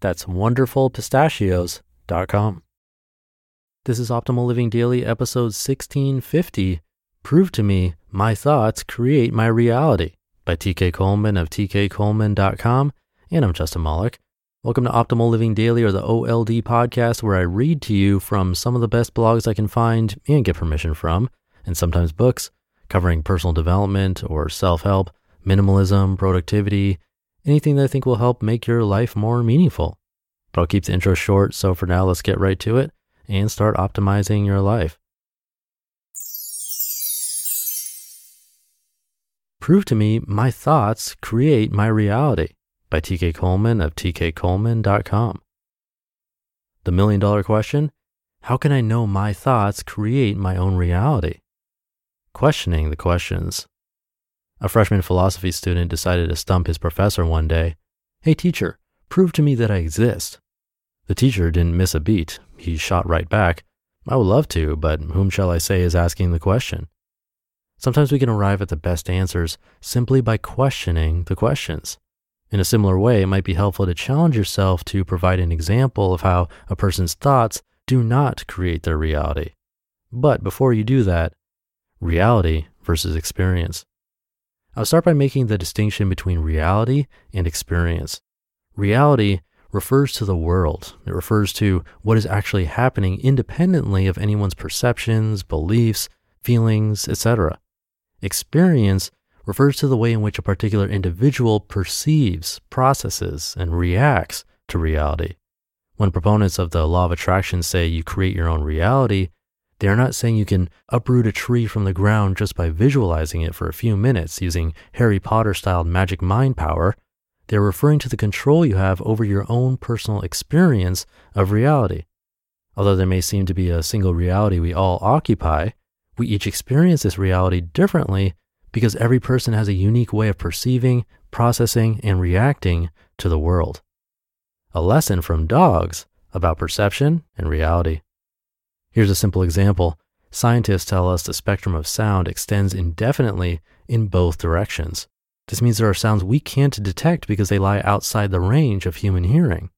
That's wonderfulpistachios.com. This is Optimal Living Daily, episode 1650 Prove to Me My Thoughts Create My Reality by TK Coleman of tkcoleman.com. And I'm Justin Malik. Welcome to Optimal Living Daily or the OLD podcast, where I read to you from some of the best blogs I can find and get permission from, and sometimes books covering personal development or self help, minimalism, productivity, anything that I think will help make your life more meaningful. But I'll keep the intro short, so for now, let's get right to it and start optimizing your life. Prove to me my thoughts create my reality by TK Coleman of tkcoleman.com. The million dollar question How can I know my thoughts create my own reality? Questioning the questions. A freshman philosophy student decided to stump his professor one day. Hey, teacher, prove to me that I exist. The teacher didn't miss a beat. He shot right back. I would love to, but whom shall I say is asking the question? Sometimes we can arrive at the best answers simply by questioning the questions. In a similar way, it might be helpful to challenge yourself to provide an example of how a person's thoughts do not create their reality. But before you do that, reality versus experience. I'll start by making the distinction between reality and experience. Reality refers to the world. It refers to what is actually happening independently of anyone's perceptions, beliefs, feelings, etc. Experience refers to the way in which a particular individual perceives, processes, and reacts to reality. When proponents of the law of attraction say you create your own reality, they are not saying you can uproot a tree from the ground just by visualizing it for a few minutes using Harry Potter styled magic mind power. They're referring to the control you have over your own personal experience of reality. Although there may seem to be a single reality we all occupy, we each experience this reality differently because every person has a unique way of perceiving, processing, and reacting to the world. A lesson from dogs about perception and reality. Here's a simple example. Scientists tell us the spectrum of sound extends indefinitely in both directions. This means there are sounds we can't detect because they lie outside the range of human hearing.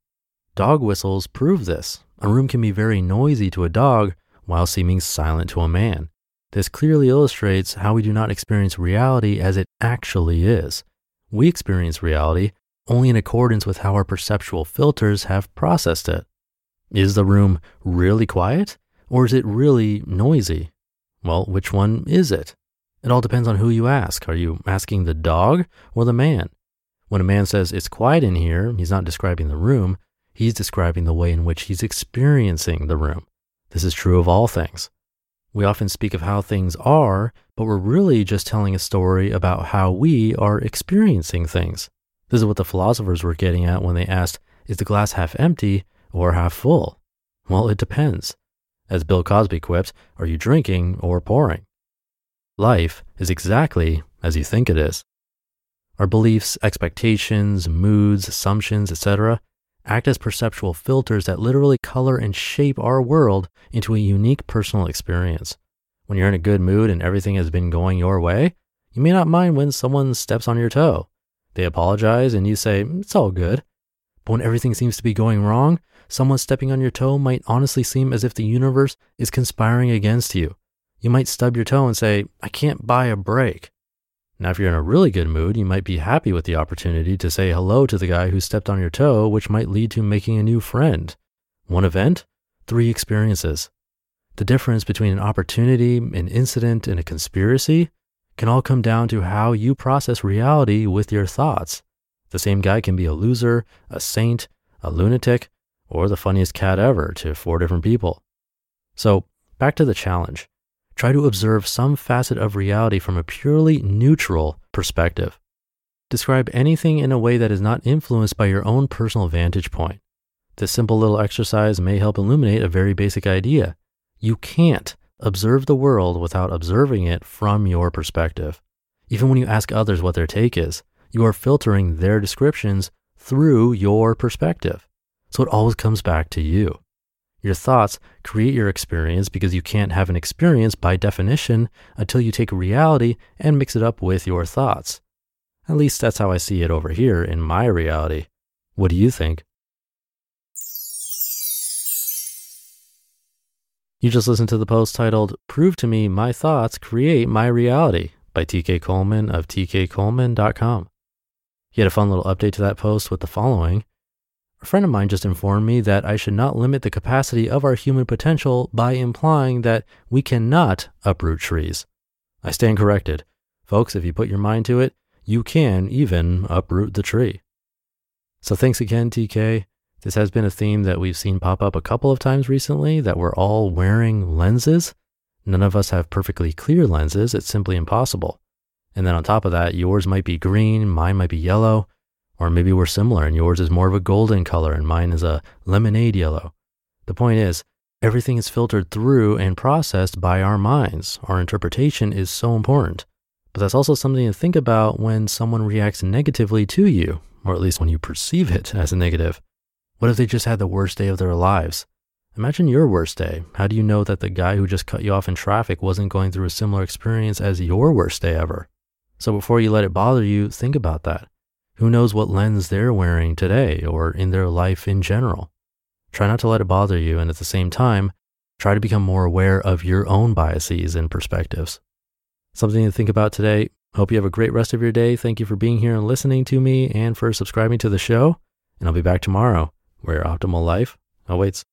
Dog whistles prove this. A room can be very noisy to a dog while seeming silent to a man. This clearly illustrates how we do not experience reality as it actually is. We experience reality only in accordance with how our perceptual filters have processed it. Is the room really quiet? Or is it really noisy? Well, which one is it? It all depends on who you ask. Are you asking the dog or the man? When a man says it's quiet in here, he's not describing the room, he's describing the way in which he's experiencing the room. This is true of all things. We often speak of how things are, but we're really just telling a story about how we are experiencing things. This is what the philosophers were getting at when they asked, is the glass half empty or half full? Well, it depends. As Bill Cosby quips, are you drinking or pouring? Life is exactly as you think it is. Our beliefs, expectations, moods, assumptions, etc., act as perceptual filters that literally color and shape our world into a unique personal experience. When you're in a good mood and everything has been going your way, you may not mind when someone steps on your toe. They apologize and you say, It's all good. But when everything seems to be going wrong, someone stepping on your toe might honestly seem as if the universe is conspiring against you. You might stub your toe and say, I can't buy a break. Now, if you're in a really good mood, you might be happy with the opportunity to say hello to the guy who stepped on your toe, which might lead to making a new friend. One event, three experiences. The difference between an opportunity, an incident, and a conspiracy can all come down to how you process reality with your thoughts. The same guy can be a loser, a saint, a lunatic, or the funniest cat ever to four different people. So, back to the challenge. Try to observe some facet of reality from a purely neutral perspective. Describe anything in a way that is not influenced by your own personal vantage point. This simple little exercise may help illuminate a very basic idea. You can't observe the world without observing it from your perspective. Even when you ask others what their take is, you are filtering their descriptions through your perspective. So it always comes back to you. Your thoughts create your experience because you can't have an experience by definition until you take reality and mix it up with your thoughts. At least that's how I see it over here in my reality. What do you think? You just listened to the post titled Prove to Me My Thoughts Create My Reality by TK Coleman of tkcoleman.com. He had a fun little update to that post with the following a friend of mine just informed me that I should not limit the capacity of our human potential by implying that we cannot uproot trees. I stand corrected. Folks, if you put your mind to it, you can even uproot the tree. So thanks again, TK. This has been a theme that we've seen pop up a couple of times recently that we're all wearing lenses. None of us have perfectly clear lenses. It's simply impossible. And then on top of that, yours might be green, mine might be yellow. Or maybe we're similar and yours is more of a golden color and mine is a lemonade yellow. The point is, everything is filtered through and processed by our minds. Our interpretation is so important. But that's also something to think about when someone reacts negatively to you, or at least when you perceive it as a negative. What if they just had the worst day of their lives? Imagine your worst day. How do you know that the guy who just cut you off in traffic wasn't going through a similar experience as your worst day ever? So before you let it bother you, think about that. Who knows what lens they're wearing today or in their life in general? Try not to let it bother you, and at the same time, try to become more aware of your own biases and perspectives. Something to think about today. Hope you have a great rest of your day. Thank you for being here and listening to me and for subscribing to the show. And I'll be back tomorrow where optimal life awaits.